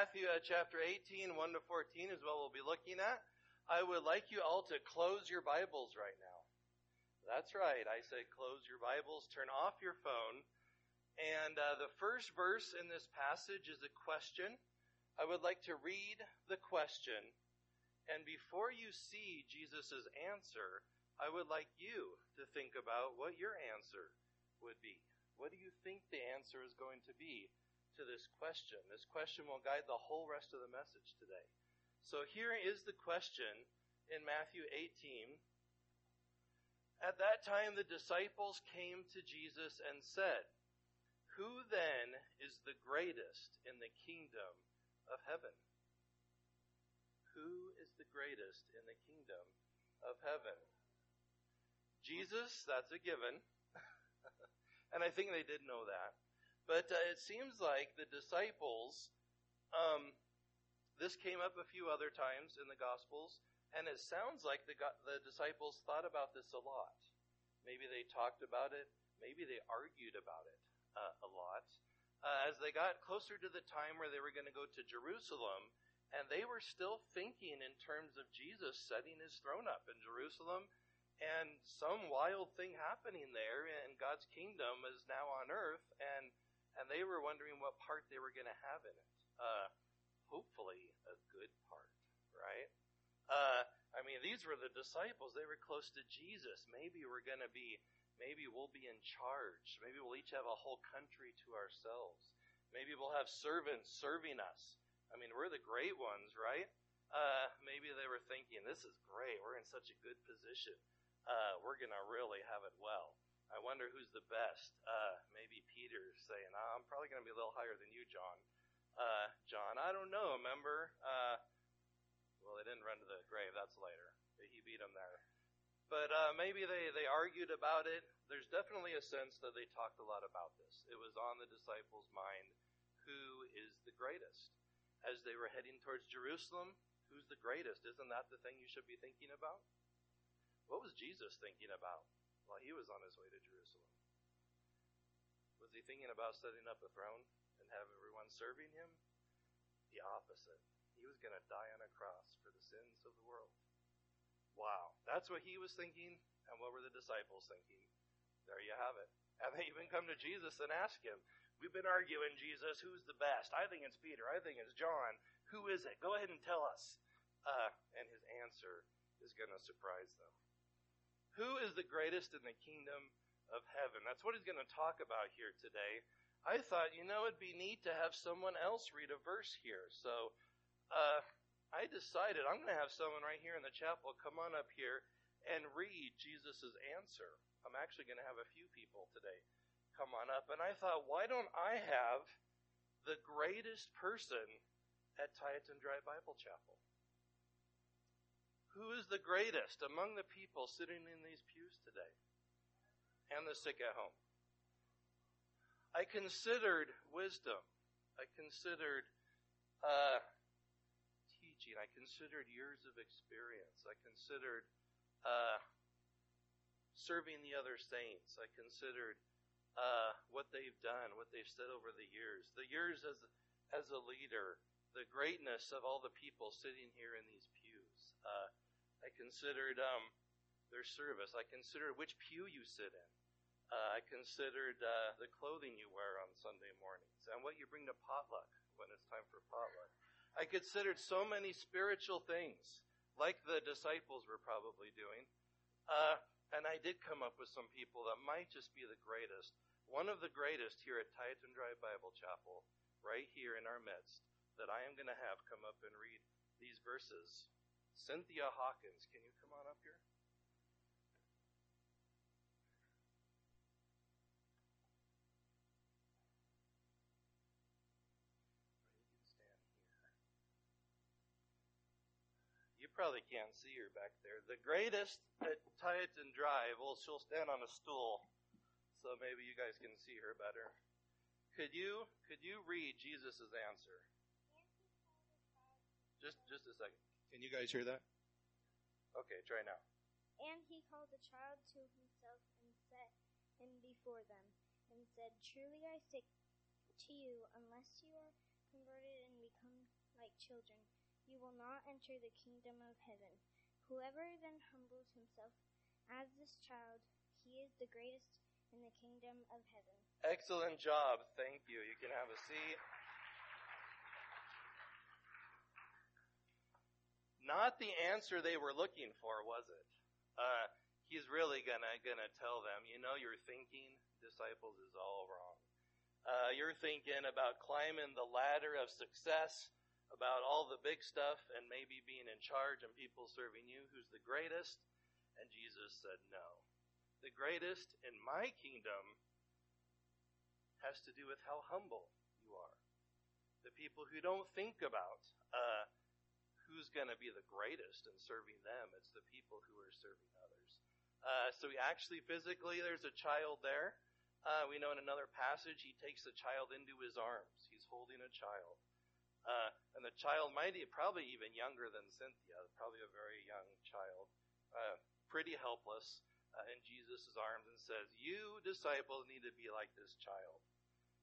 Matthew uh, chapter 18, 1 to 14 is what we'll be looking at. I would like you all to close your Bibles right now. That's right. I said close your Bibles, turn off your phone. And uh, the first verse in this passage is a question. I would like to read the question. And before you see Jesus' answer, I would like you to think about what your answer would be. What do you think the answer is going to be to this question? This question will guide the whole rest of the message today. So here is the question in Matthew 18. At that time, the disciples came to Jesus and said, Who then is the greatest in the kingdom of heaven? Who is the greatest in the kingdom of heaven? Jesus, that's a given. and I think they did know that. But uh, it seems like the disciples, um, this came up a few other times in the Gospels, and it sounds like the, the disciples thought about this a lot. Maybe they talked about it, maybe they argued about it uh, a lot. Uh, as they got closer to the time where they were going to go to Jerusalem, and they were still thinking in terms of Jesus setting his throne up in Jerusalem and some wild thing happening there and God's kingdom is now on earth and and they were wondering what part they were going to have in it. Uh, hopefully a good part, right? Uh, I mean, these were the disciples. They were close to Jesus. Maybe we're going to be, maybe we'll be in charge. Maybe we'll each have a whole country to ourselves. Maybe we'll have servants serving us. I mean, we're the great ones, right? Uh, maybe they were thinking, this is great. We're in such a good position uh, we're going to really have it well. I wonder who's the best. Uh, maybe Peter's saying, oh, I'm probably going to be a little higher than you, John. Uh, John, I don't know, remember? Uh, well, they didn't run to the grave. That's later. He beat them there. But uh, maybe they, they argued about it. There's definitely a sense that they talked a lot about this. It was on the disciples' mind who is the greatest. As they were heading towards Jerusalem, who's the greatest? Isn't that the thing you should be thinking about? What was Jesus thinking about while he was on his way to Jerusalem? Was he thinking about setting up a throne and have everyone serving him? The opposite. He was going to die on a cross for the sins of the world. Wow. That's what he was thinking, and what were the disciples thinking? There you have it. And they even come to Jesus and ask him, We've been arguing, Jesus, who's the best? I think it's Peter. I think it's John. Who is it? Go ahead and tell us. Uh, and his answer is going to surprise them. Who is the greatest in the kingdom of heaven? That's what he's going to talk about here today. I thought, you know, it'd be neat to have someone else read a verse here. So, uh, I decided I'm going to have someone right here in the chapel come on up here and read Jesus' answer. I'm actually going to have a few people today come on up. And I thought, why don't I have the greatest person at Tieton Drive Bible Chapel? Who is the greatest among the people sitting in these pews today? And the sick at home. I considered wisdom. I considered uh, teaching. I considered years of experience. I considered uh, serving the other saints. I considered uh, what they've done, what they've said over the years, the years as as a leader, the greatness of all the people sitting here in these pews. Uh, I considered um, their service. I considered which pew you sit in. Uh, I considered uh, the clothing you wear on Sunday mornings and what you bring to potluck when it's time for potluck. I considered so many spiritual things, like the disciples were probably doing. Uh, and I did come up with some people that might just be the greatest. One of the greatest here at Tieton Drive Bible Chapel, right here in our midst, that I am going to have come up and read these verses. Cynthia Hawkins, can you come on up here? You probably can't see her back there. The greatest at Tieton Drive, well, she'll stand on a stool, so maybe you guys can see her better. Could you could you read Jesus' answer? Just just a second. Can you guys hear that? Okay, try now. And he called the child to himself and set him before them, and said, Truly I say to you, unless you are converted and become like children, you will not enter the kingdom of heaven. Whoever then humbles himself as this child, he is the greatest in the kingdom of heaven. Excellent job. Thank you. You can have a seat. Not the answer they were looking for, was it? Uh, he's really gonna gonna tell them, you know, your thinking, disciples, is all wrong. Uh, you're thinking about climbing the ladder of success, about all the big stuff, and maybe being in charge and people serving you. Who's the greatest? And Jesus said, no. The greatest in my kingdom has to do with how humble you are. The people who don't think about uh, who's going to be the greatest in serving them, it's the people who are serving others. Uh, so he actually physically, there's a child there. Uh, we know in another passage he takes the child into his arms. He's holding a child. Uh, and the child might be probably even younger than Cynthia, probably a very young child, uh, pretty helpless uh, in Jesus' arms and says, You disciples need to be like this child.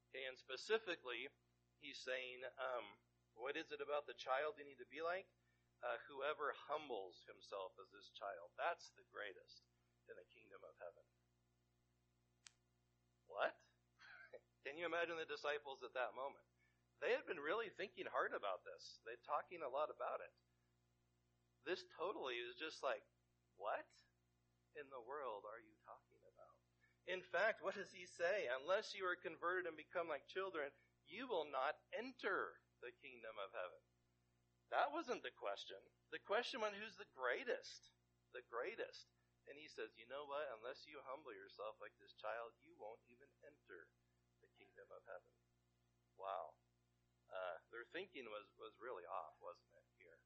Okay, and specifically, he's saying, um, What is it about the child you need to be like? Uh, whoever humbles himself as this child, that's the greatest in the kingdom of heaven. What? Can you imagine the disciples at that moment? They had been really thinking hard about this. They're talking a lot about it. This totally is just like, what in the world are you talking about? In fact, what does he say? Unless you are converted and become like children, you will not enter the kingdom of heaven. That wasn't the question. The question was who's the greatest? The greatest. And he says, you know what? Unless you humble yourself like this child, you won't even enter the kingdom of heaven. Wow. Uh, their thinking was, was really off, wasn't it, here?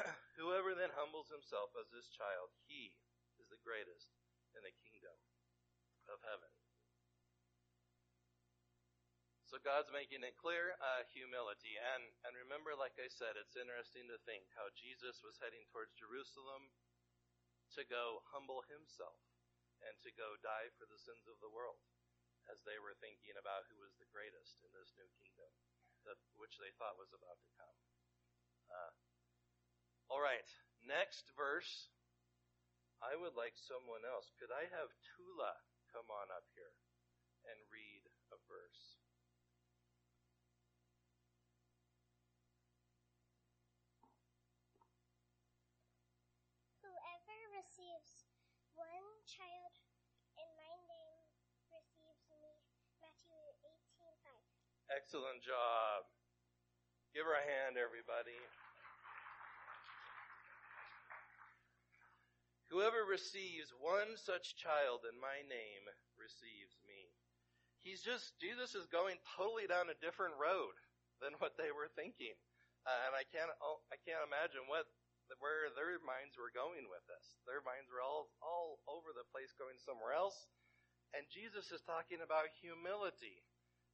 Whoever then humbles himself as this child, he is the greatest in the kingdom of heaven. So God's making it clear, uh, humility. And, and remember, like I said, it's interesting to think how Jesus was heading towards Jerusalem to go humble himself and to go die for the sins of the world as they were thinking about who was the greatest in this new kingdom, that, which they thought was about to come. Uh, all right, next verse. I would like someone else. Could I have Tula come on up here and read a verse? Whoever receives one child in my name receives me. Matthew 18:5. Excellent job. Give her a hand, everybody. Whoever receives one such child in my name receives me. He's just, Jesus is going totally down a different road than what they were thinking. Uh, and I can't, oh, I can't imagine what, where their minds were going with this. Their minds were all, all place going somewhere else. And Jesus is talking about humility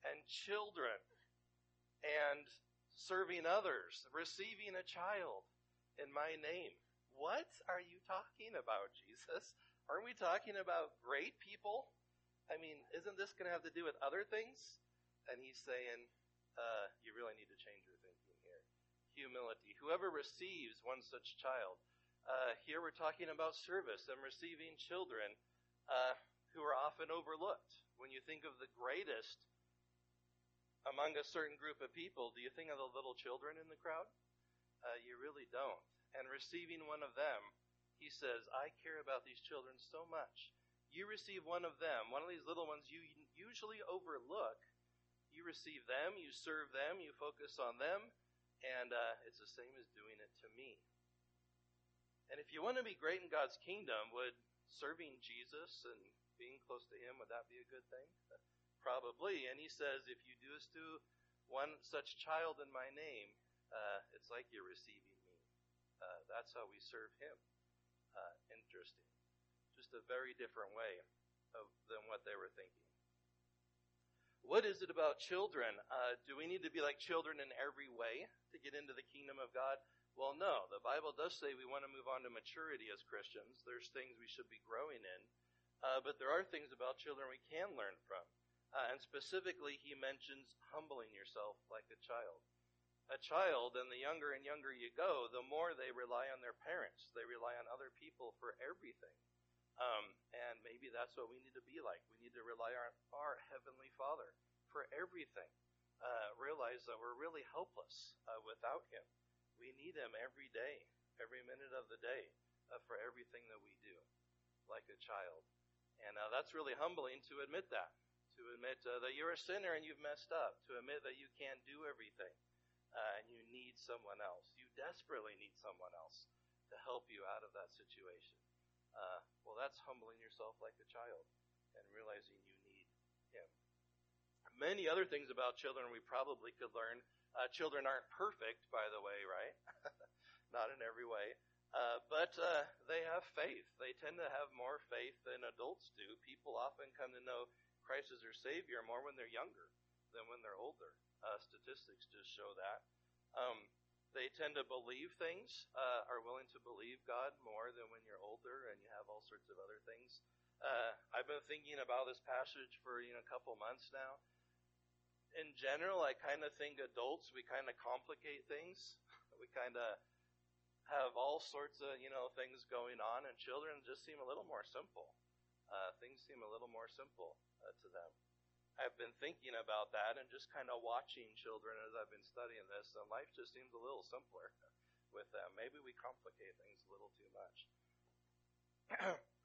and children and serving others, receiving a child in my name. What are you talking about, Jesus? Aren't we talking about great people? I mean, isn't this going to have to do with other things? And he's saying, uh, you really need to change your thinking here. Humility. Whoever receives one such child. Uh, here we're talking about service and receiving children uh, who are often overlooked. When you think of the greatest among a certain group of people, do you think of the little children in the crowd? Uh, you really don't and receiving one of them, he says, I care about these children so much. You receive one of them, one of these little ones you usually overlook. You receive them, you serve them, you focus on them, and uh, it's the same as doing it to me. And if you want to be great in God's kingdom, would serving Jesus and being close to Him, would that be a good thing? Probably. And he says, if you do this to one such child in my name, uh, it's like you're receiving me. uh, that's how we serve Him. Uh, interesting. Just a very different way of, than what they were thinking. What is it about children? Uh, do we need to be like children in every way to get into the kingdom of God? Well, no. The Bible does say we want to move on to maturity as Christians. There's things we should be growing in. Uh, but there are things about children we can learn from. Uh, and specifically, he mentions humbling yourself like a child. a child, and the younger and younger you go, the more they rely on their parents. They rely on other people for everything. Um, and maybe that's what we need to be like. We need to rely on our Heavenly Father for everything. Uh, realize that we're really helpless uh, without Him. We need Him every day, every minute of the day, uh, for everything that we do, like a child. And uh, that's really humbling to admit that, to admit uh, that you're a sinner and you've messed up, to admit that you can't do everything uh, and you need someone else. You desperately need someone else to help you out of that situation. Uh, well, that's humbling yourself like a child and realizing you need Him. Many other things about children we probably could learn. Uh, children aren't perfect, by the way, right? Not in every way. Uh, but uh, they have faith. They tend to have more faith than adults do. People often come to know Christ as their Savior more when they're younger than when they're older. Uh, statistics just show that. Um, they tend to believe things, uh, are willing to believe God more than when you're older and you have all sorts of other things. Uh, I've been thinking about this passage for you know a couple months now. In general, I kind of think adults we kind of complicate things. We kind of have all sorts of you know things going on, and children just seem a little more simple. Uh, things seem a little more simple uh, to them. I've been thinking about that and just kind of watching children as I've been studying this, and life just seems a little simpler with them. Maybe we complicate things a little too much.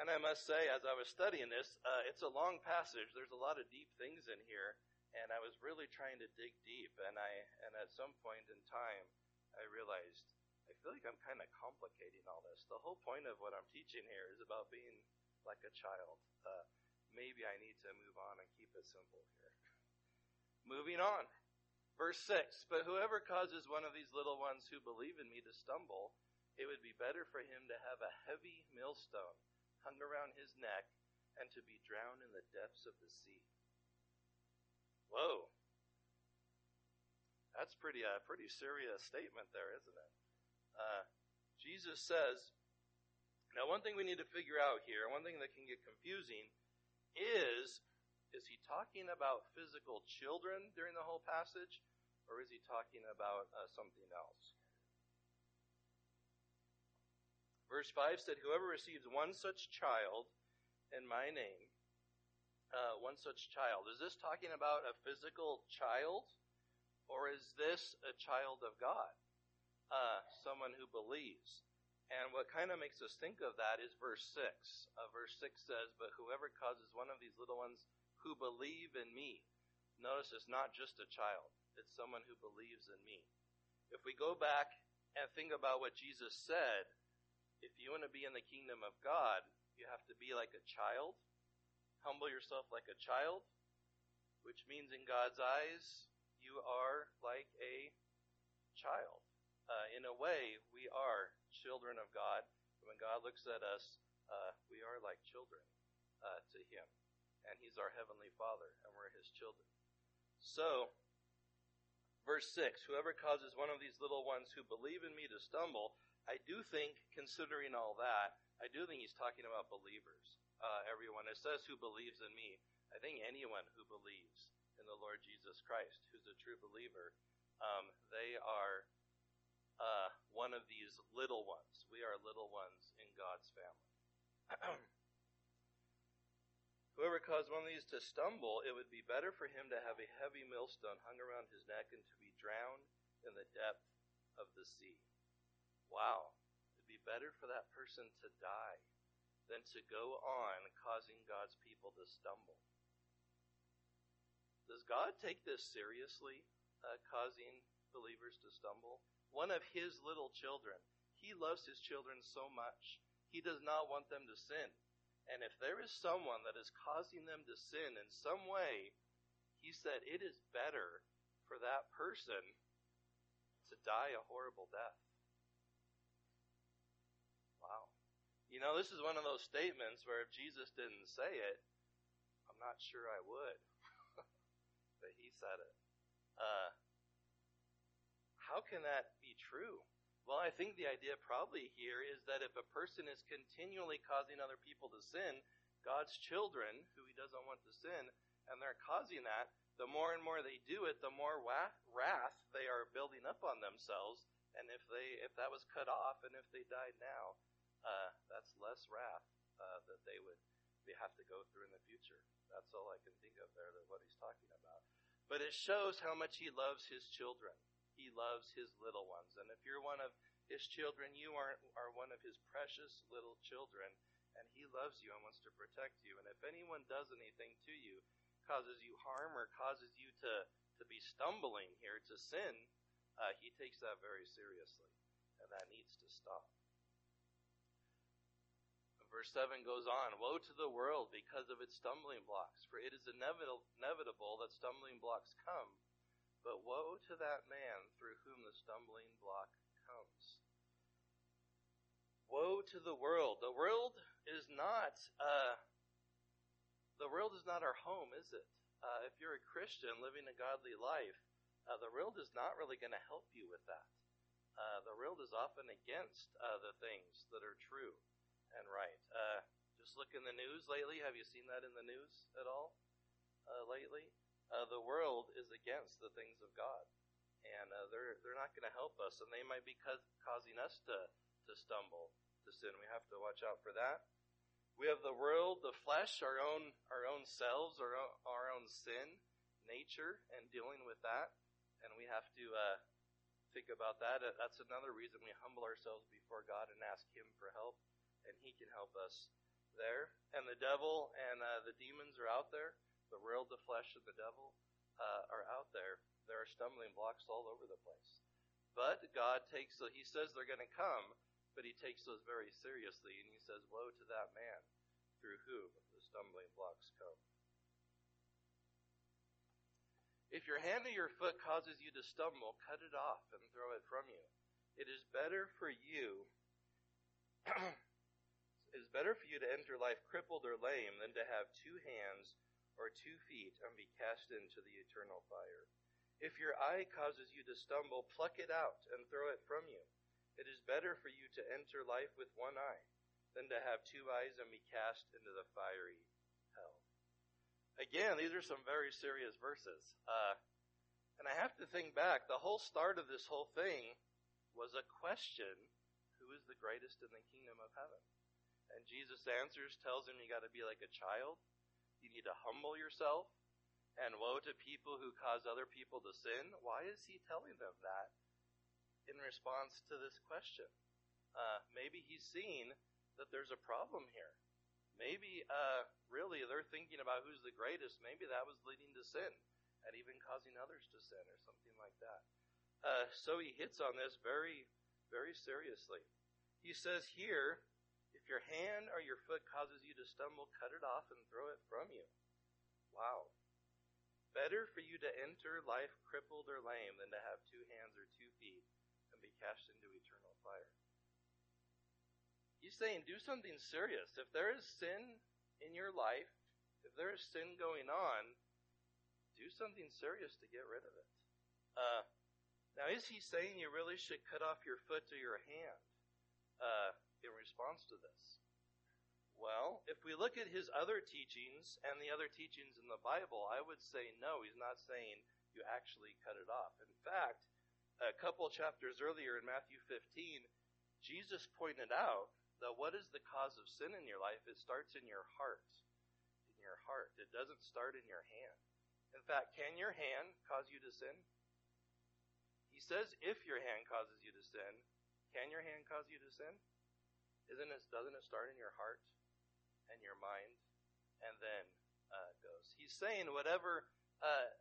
and I must say, as I was studying this, uh, it's a long passage. There's a lot of deep things in here, and I was really trying to dig deep. And I, and at some point in time, I realized I feel like I'm kind of complicating all this. The whole point of what I'm teaching here is about being like a child. Uh, maybe I need to move on and keep it simple here. Moving on. Verse 6 But whoever causes one of these little ones who believe in me to stumble, it would be better for him to have a heavy millstone hung around his neck and to be drowned in the depths of the sea. Whoa. That's pretty a uh, pretty serious statement there, isn't it? Uh, Jesus says, now one thing we need to figure out here, one thing that can get confusing is is he talking about physical children during the whole passage, or is he talking about uh, something else? Verse 5 said, Whoever receives one such child in my name, uh, one such child, is this talking about a physical child, or is this a child of God? Uh, someone who believes. And what kind of makes us think of that is verse 6. Uh, verse 6 says, But whoever causes one of these little ones who believe in me, notice it's not just a child, it's someone who believes in me. If we go back and think about what Jesus said, if you want to be in the kingdom of God, you have to be like a child, humble yourself like a child, which means in God's eyes, you are like a child. Uh, in a way, we are children of God. When God looks at us, uh, we are like children uh, to Him. And He's our Heavenly Father, and we're His children. So, verse 6 Whoever causes one of these little ones who believe in me to stumble, I do think, considering all that, I do think He's talking about believers. Uh, everyone. It says who believes in me. I think anyone who believes in the Lord Jesus Christ, who's a true believer, um, they are uh, one of these little ones. We are little ones in God's family. Whoever caused one of these to stumble, it would be better for him to have a heavy millstone hung around his neck and to be drowned in the depth of the sea. Wow. It'd be better for that person to die than to go on causing God's people to stumble. Does God take this seriously, uh, causing believers to stumble? one of his little children. He loves his children so much. He does not want them to sin. And if there is someone that is causing them to sin in some way, he said it is better for that person to die a horrible death. You know, this is one of those statements where if Jesus didn't say it, I'm not sure I would. but he said it. Uh, how can that be true? Well, I think the idea probably here is that if a person is continually causing other people to sin, God's children, who he doesn't want to sin, and they're causing that, the more and more they do it, the more wrath they are building up on themselves. And if they if that was cut off, and if they died now, uh, that's less wrath uh, that they would they have to go through in the future. That's all I can think of there. That what he's talking about. But it shows how much he loves his children. He loves his little ones. And if you're one of his children, you are, are one of his precious little children. And he loves you and wants to protect you. And if anyone does anything to you, causes you harm or causes you to, to be stumbling here, to sin, uh, he takes that very seriously. And that needs to stop. Verse 7 goes on Woe to the world because of its stumbling blocks, for it is inevitable that stumbling blocks come, but woe to that man through whom the stumbling block comes. Woe to the world. The world is not uh, the world is not our home, is it? Uh, if you're a Christian living a godly life, uh, the world is not really going to help you with that. Uh, the world is often against uh, the things that are true and right. Uh, just look in the news lately. Have you seen that in the news at all uh, lately? Uh, the world is against the things of God, and uh, they're they're not going to help us, and they might be ca- causing us to to stumble to sin. We have to watch out for that. We have the world, the flesh, our own our own selves, our own, our own sin, nature, and dealing with that, and we have to uh, think about that. That's another reason we humble ourselves before God and ask Him for help and He can help us there. And the devil and uh, the demons are out there. The world, the flesh, and the devil uh, are out there. There are stumbling blocks all over the place. But God takes, so He says they're going to come, but He takes those very seriously, and He says, Woe to that man through whom the stumbling blocks come. If your hand or your foot causes you to stumble, cut it off and throw it from you. It is better for you It is better for you to enter life crippled or lame than to have two hands or two feet and be cast into the eternal fire. If your eye causes you to stumble, pluck it out and throw it from you. It is better for you to enter life with one eye than to have two eyes and be cast into the fiery hell. Again, these are some very serious verses. Uh, and I have to think back, the whole start of this whole thing was a question who is the greatest in the kingdom of heaven? And Jesus answers, tells him you got to be like a child. You need to humble yourself. And woe to people who cause other people to sin. Why is he telling them that in response to this question? Uh, maybe he's seen that there's a problem here. Maybe, uh, really, they're thinking about who's the greatest. Maybe that was leading to sin and even causing others to sin or something like that. Uh, so he hits on this very, very seriously. He says here, your hand or your foot causes you to stumble, cut it off and throw it from you. Wow. Better for you to enter life crippled or lame than to have two hands or two feet and be cast into eternal fire. He's saying do something serious. If there is sin in your life, if there is sin going on, do something serious to get rid of it. Uh, now, is he saying you really should cut off your foot or your hand? Uh, in response to this? Well, if we look at his other teachings and the other teachings in the Bible, I would say no, he's not saying you actually cut it off. In fact, a couple chapters earlier in Matthew 15, Jesus pointed out that what is the cause of sin in your life? It starts in your heart. In your heart. It doesn't start in your hand. In fact, can your hand cause you to sin? He says if your hand causes you to sin, can your hand cause you to sin? Isn't it? Doesn't it start in your heart and your mind, and then uh, goes? He's saying whatever uh,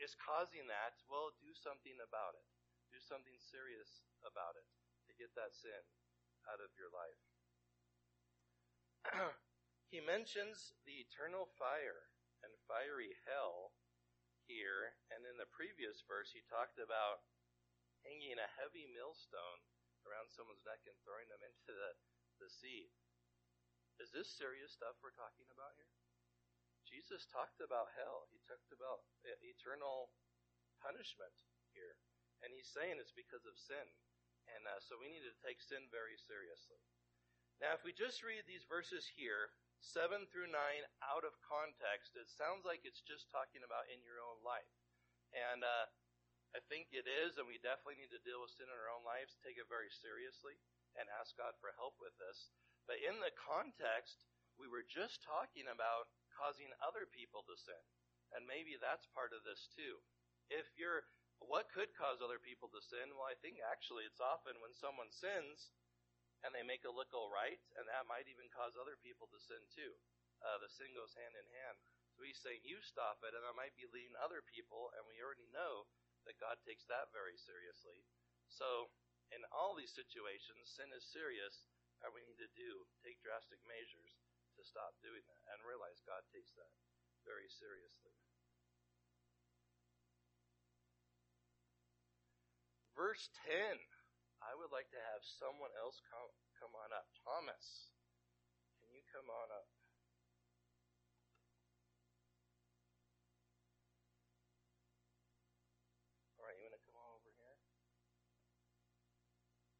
is causing that, well, do something about it. Do something serious about it to get that sin out of your life. he mentions the eternal fire and fiery hell here, and in the previous verse, he talked about hanging a heavy millstone around someone's neck and throwing them into the the sea. Is this serious stuff we're talking about here? Jesus talked about hell. He talked about eternal punishment here. And he's saying it's because of sin. And uh, so we need to take sin very seriously. Now, if we just read these verses here 7 through 9 out of context, it sounds like it's just talking about in your own life. And uh, I think it is, and we definitely need to deal with sin in our own lives, take it very seriously, and ask God for help with this. But in the context, we were just talking about causing other people to sin. And maybe that's part of this too. If you're, what could cause other people to sin? Well, I think actually it's often when someone sins, and they make look all right, and that might even cause other people to sin too. Uh, the sin goes hand in hand. So he's saying, you stop it, and that might be leading other people, and we already know that God takes that very seriously. So, in all these situations, sin is serious, and we need to do, take drastic measures to stop doing that, and realize God takes that very seriously. Verse 10. I would like to have someone else come, come on up. Thomas, can you come on up? All right, you want to come on over here?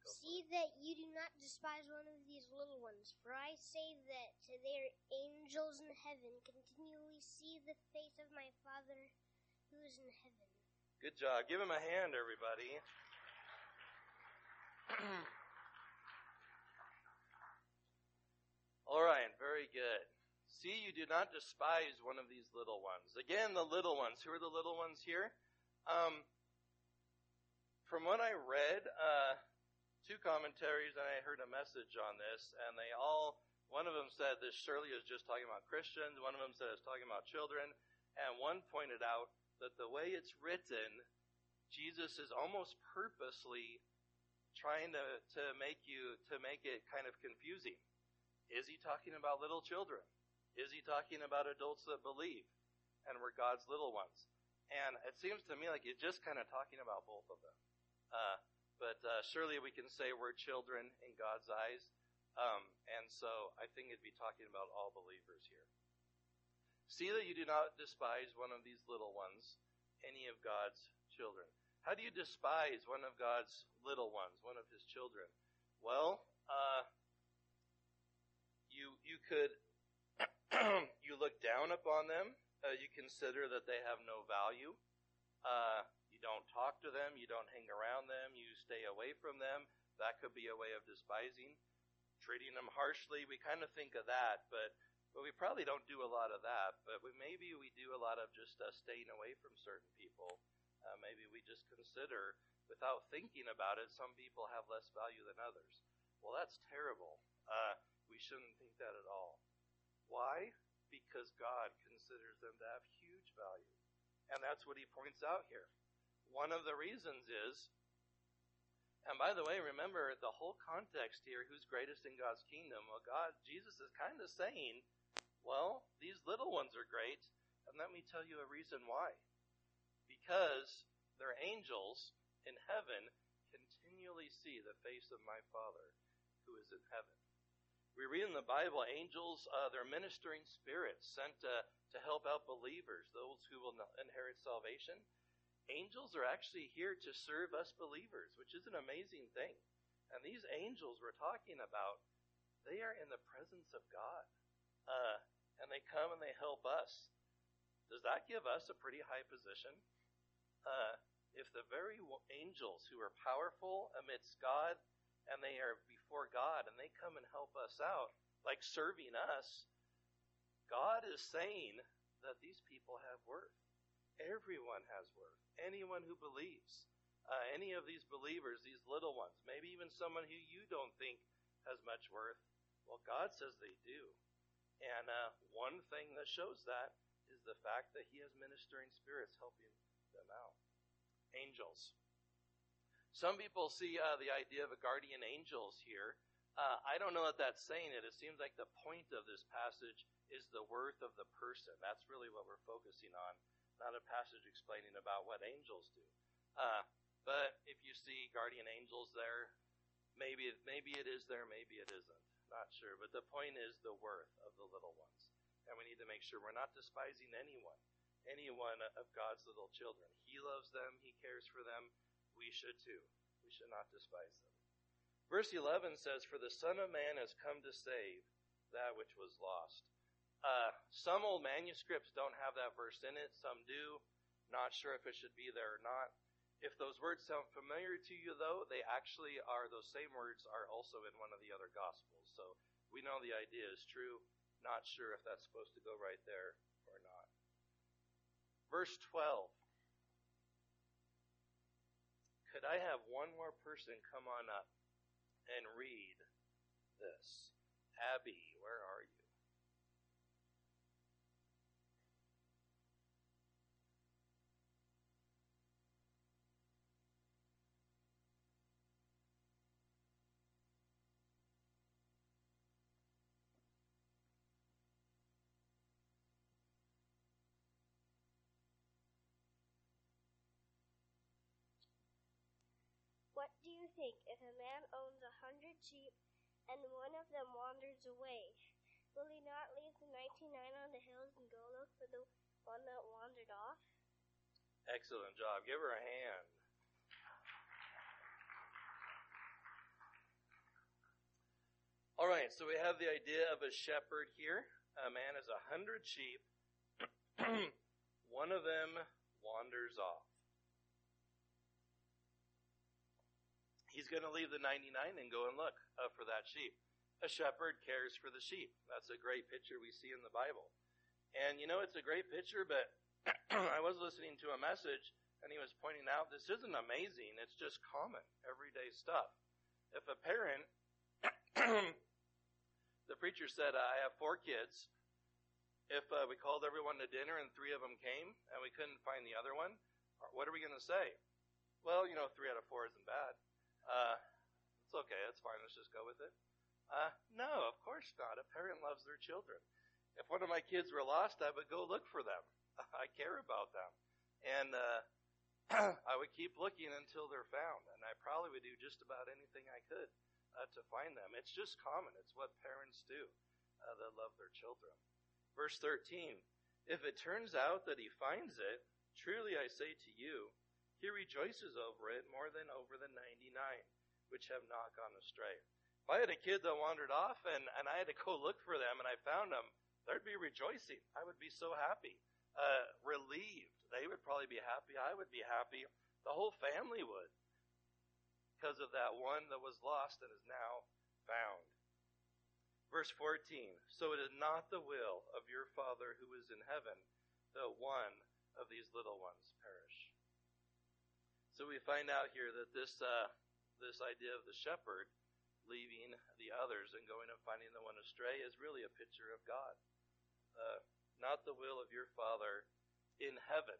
Go See that you do not despise one of these little ones, for I say that to their angels in heaven continually see the face of my Father who is in heaven. Good job. Give him a hand, everybody. All right, very good. See, you do not despise one of these little ones. Again, the little ones. Who are the little ones here? Um, from what I read, uh, two commentaries, and I heard a message on this, and they all, one of them said this surely is just talking about Christians, one of them said it's talking about children, and one pointed out that the way it's written, Jesus is almost purposely trying to, to make you to make it kind of confusing. Is he talking about little children? Is he talking about adults that believe and we're God's little ones? And it seems to me like he's just kind of talking about both of them. Uh, but uh, surely we can say we're children in God's eyes. Um, and so I think it'd be talking about all believers here. See that you do not despise one of these little ones, any of God's children. How do you despise one of God's little ones, one of his children? Well, uh, you you could you look down upon them. Uh, you consider that they have no value. Don't talk to them. You don't hang around them. You stay away from them. That could be a way of despising. Treating them harshly. We kind of think of that, but but we probably don't do a lot of that. But we, maybe we do a lot of just uh, staying away from certain people uh, maybe we just consider, without thinking about it, some people have less value than others. Well, that's terrible. Uh, we shouldn't think that at all. Why? Because God considers them to have huge value. And that's what he points out here. One of the reasons is, and by the way, remember the whole context here who's greatest in God's kingdom? Well, God, Jesus is kind of saying, well, these little ones are great, and let me tell you a reason why because their angels in heaven continually see the face of my Father who is in heaven. We read in the Bible, angels, uh, they're ministering spirits sent to, to help out believers, those who will inherit salvation. Angels are actually here to serve us believers, which is an amazing thing. And these angels we're talking about, they are in the presence of God. Uh, and they come and they help us. Does that give us a pretty high position? uh, if the very angels who are powerful amidst God and they are before God and they come and help us out, like serving us, God is saying that these people have worth. Everyone has worth. Anyone who believes. Uh, any of these believers, these little ones, maybe even someone who you don't think has much worth, well, God says they do. And uh, one thing that shows that is the fact that He has ministering spirits helping them out. Angels. Some people see uh, the idea of a guardian angels here. Uh, I don't know that that's saying it. It seems like the point of this passage is the worth of the person. That's really what we're focusing on, not a passage explaining about what angels do. Uh, but if you see guardian angels there, maybe maybe it is there, maybe it isn't. Not sure. But the point is the worth of the little ones, and we need to make sure we're not despising anyone anyone of God's little children. He loves them, He cares for them. We should too. We should not despise them. Verse 11 says, For the Son of Man has come to save that which was lost. Uh, some old manuscripts don't have that verse in it, some do. Not sure if it should be there or not. If those words sound familiar to you, though, they actually are, those same words are also in one of the other Gospels. So we know the idea is true. Not sure if that's supposed to go right there or not. Verse 12. Could I have one more person come on up and read this? Abby, where are you? You think if a man owns a hundred sheep and one of them wanders away? Will he not leave the ninety-nine on the hills and go look for the one that wandered off? Excellent job. Give her a hand. All right, so we have the idea of a shepherd here. A man has a hundred sheep. One of them wanders off. He's going to leave the 99 and go and look uh, for that sheep. A shepherd cares for the sheep. That's a great picture we see in the Bible. And you know, it's a great picture, but I was listening to a message and he was pointing out this isn't amazing, it's just common, everyday stuff. If a parent, the preacher said, I have four kids. If uh, we called everyone to dinner and three of them came and we couldn't find the other one, what are we going to say? Well, you know, three out of four isn't bad. Uh, it's okay, it's fine, let's just go with it. Uh, no, of course not. A parent loves their children. If one of my kids were lost, I would go look for them. I care about them. And uh, I would keep looking until they're found. And I probably would do just about anything I could uh, to find them. It's just common. It's what parents do uh, that love their children. Verse 13 If it turns out that he finds it, truly I say to you, he rejoices over it more than over the 99, which have not gone astray. If I had a kid that wandered off and, and I had to go look for them and I found them, there'd be rejoicing. I would be so happy, uh, relieved. They would probably be happy. I would be happy. The whole family would because of that one that was lost and is now found. Verse 14 So it is not the will of your Father who is in heaven that one of these little ones. So we find out here that this, uh, this idea of the shepherd leaving the others and going and finding the one astray is really a picture of God. Uh, not the will of your Father in heaven.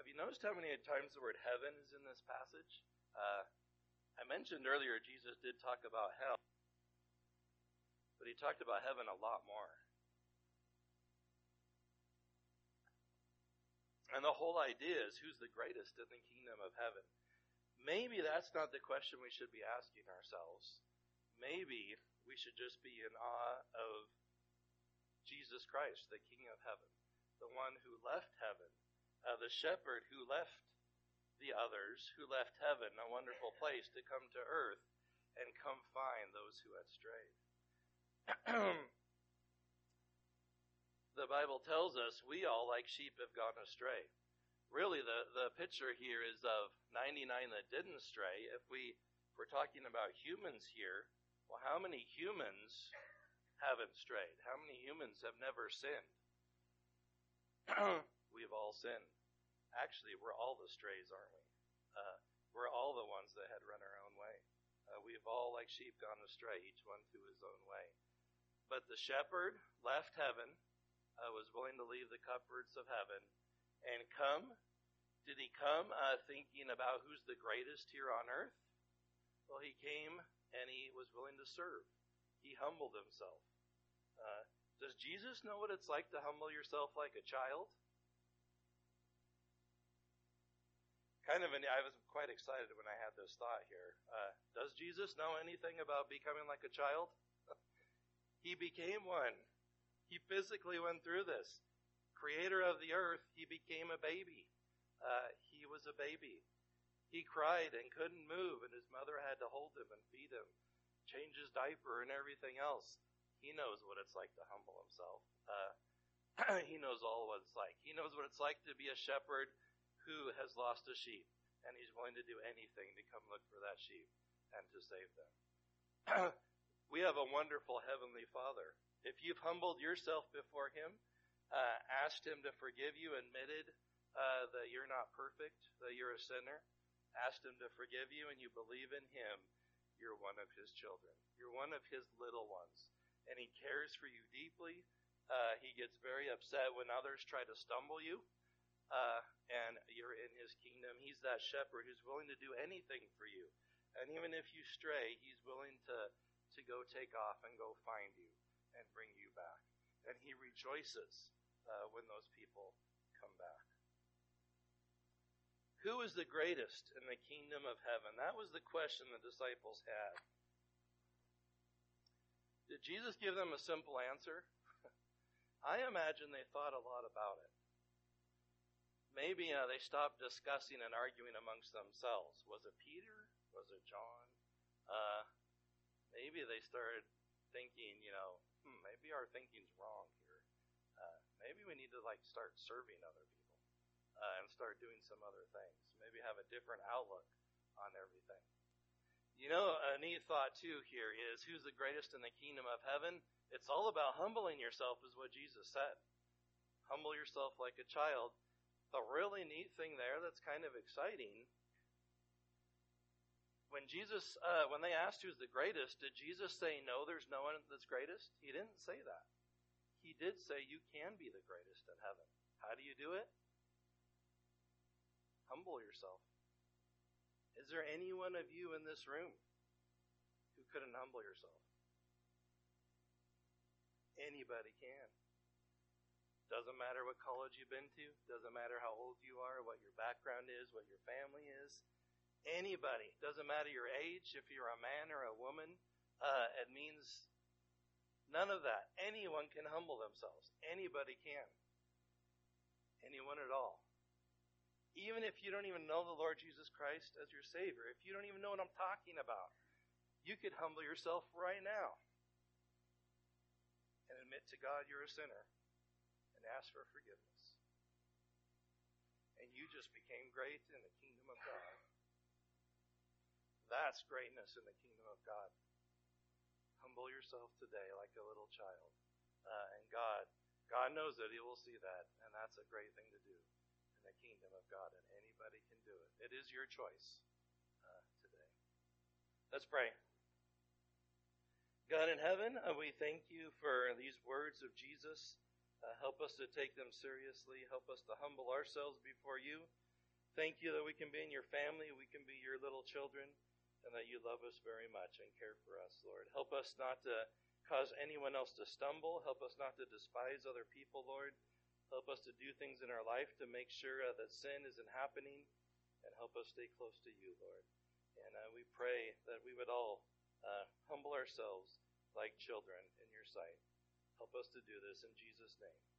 Have you noticed how many times the word heaven is in this passage? Uh, I mentioned earlier Jesus did talk about hell, but he talked about heaven a lot more. And the whole idea is who's the greatest in the kingdom of heaven? Maybe that's not the question we should be asking ourselves. Maybe we should just be in awe of Jesus Christ, the King of heaven, the one who left heaven, uh, the shepherd who left the others, who left heaven, a wonderful place, to come to earth and come find those who had strayed. the Bible tells us we all, like sheep, have gone astray. Really, the, the picture here is of 99 that didn't stray. If we, if we're talking about humans here, well, how many humans haven't strayed? How many humans have never sinned? We've all sinned. Actually, we're all the strays, aren't we? Uh, we're all the ones that had run our own way. Uh, we've all, like sheep, gone astray, each one to his own way. But the shepherd left heaven uh, was willing to leave the cupboards of heaven and come. Did he come uh, thinking about who's the greatest here on earth? Well, he came and he was willing to serve. He humbled himself. Uh, does Jesus know what it's like to humble yourself like a child? Kind of, an, I was quite excited when I had this thought here. Uh, does Jesus know anything about becoming like a child? he became one. He physically went through this. Creator of the earth, he became a baby. Uh, he was a baby. He cried and couldn't move, and his mother had to hold him and feed him, change his diaper, and everything else. He knows what it's like to humble himself. Uh, he knows all what it's like. He knows what it's like to be a shepherd who has lost a sheep, and he's willing to do anything to come look for that sheep and to save them. we have a wonderful Heavenly Father. If you've humbled yourself before Him, uh, asked Him to forgive you, admitted uh, that you're not perfect, that you're a sinner, asked Him to forgive you, and you believe in Him, you're one of His children. You're one of His little ones. And He cares for you deeply. Uh, he gets very upset when others try to stumble you. Uh, and you're in his kingdom. He's that shepherd who's willing to do anything for you. And even if you stray, he's willing to, to go take off and go find you and bring you back. And he rejoices uh, when those people come back. Who is the greatest in the kingdom of heaven? That was the question the disciples had. Did Jesus give them a simple answer? I imagine they thought a lot about it maybe uh, they stopped discussing and arguing amongst themselves. Was it Peter? Was it John? Uh, maybe they started thinking, you know, maybe our thinking's wrong here. Uh, maybe we need to like start serving other people uh, and start doing some other things. Maybe have a different outlook on everything. You know, a neat thought too here is who's the greatest in the kingdom of heaven? It's all about humbling yourself, is what Jesus said. Humble yourself like a child the really neat thing there that's kind of exciting when Jesus, uh, when they asked who's the greatest, did Jesus say, no, there's no one that's greatest? He didn't say that. He did say you can be the greatest in heaven. How do you do it? Humble yourself. Is there any one of you in this room who couldn't humble yourself? Anybody can. Doesn't matter what college you've been to, doesn't matter how old you are, what your background is, what your family is. Anybody, doesn't matter your age, if you're a man or a woman, uh, it means none of that. Anyone can humble themselves. Anybody can. Anyone at all. Even if you don't even know the Lord Jesus Christ as your Savior, if you don't even know what I'm talking about, you could humble yourself right now and admit to God you're a sinner and ask for forgiveness. And you just became great in the kingdom of God. That's greatness in the kingdom of God. Humble yourself today like a little child. Uh, and God, God knows that He will see that, and that's a great thing to do in the kingdom of God, and anybody can do it. It is your choice uh, today. Let's pray. God in heaven, uh, we thank you for these words of Jesus. Uh, help us to take them seriously. Help us to humble ourselves before you. Thank you that we can be in your family, we can be your little children, and that you love us very much and care for us, Lord. Help us not to cause anyone else to stumble. Help us not to despise other people, Lord. Help us to do things in our life to make sure uh, that sin isn't happening, and help us stay close to you, Lord. And uh, we pray that we would all uh, humble ourselves like children in your sight. Help us to do this in Jesus' name.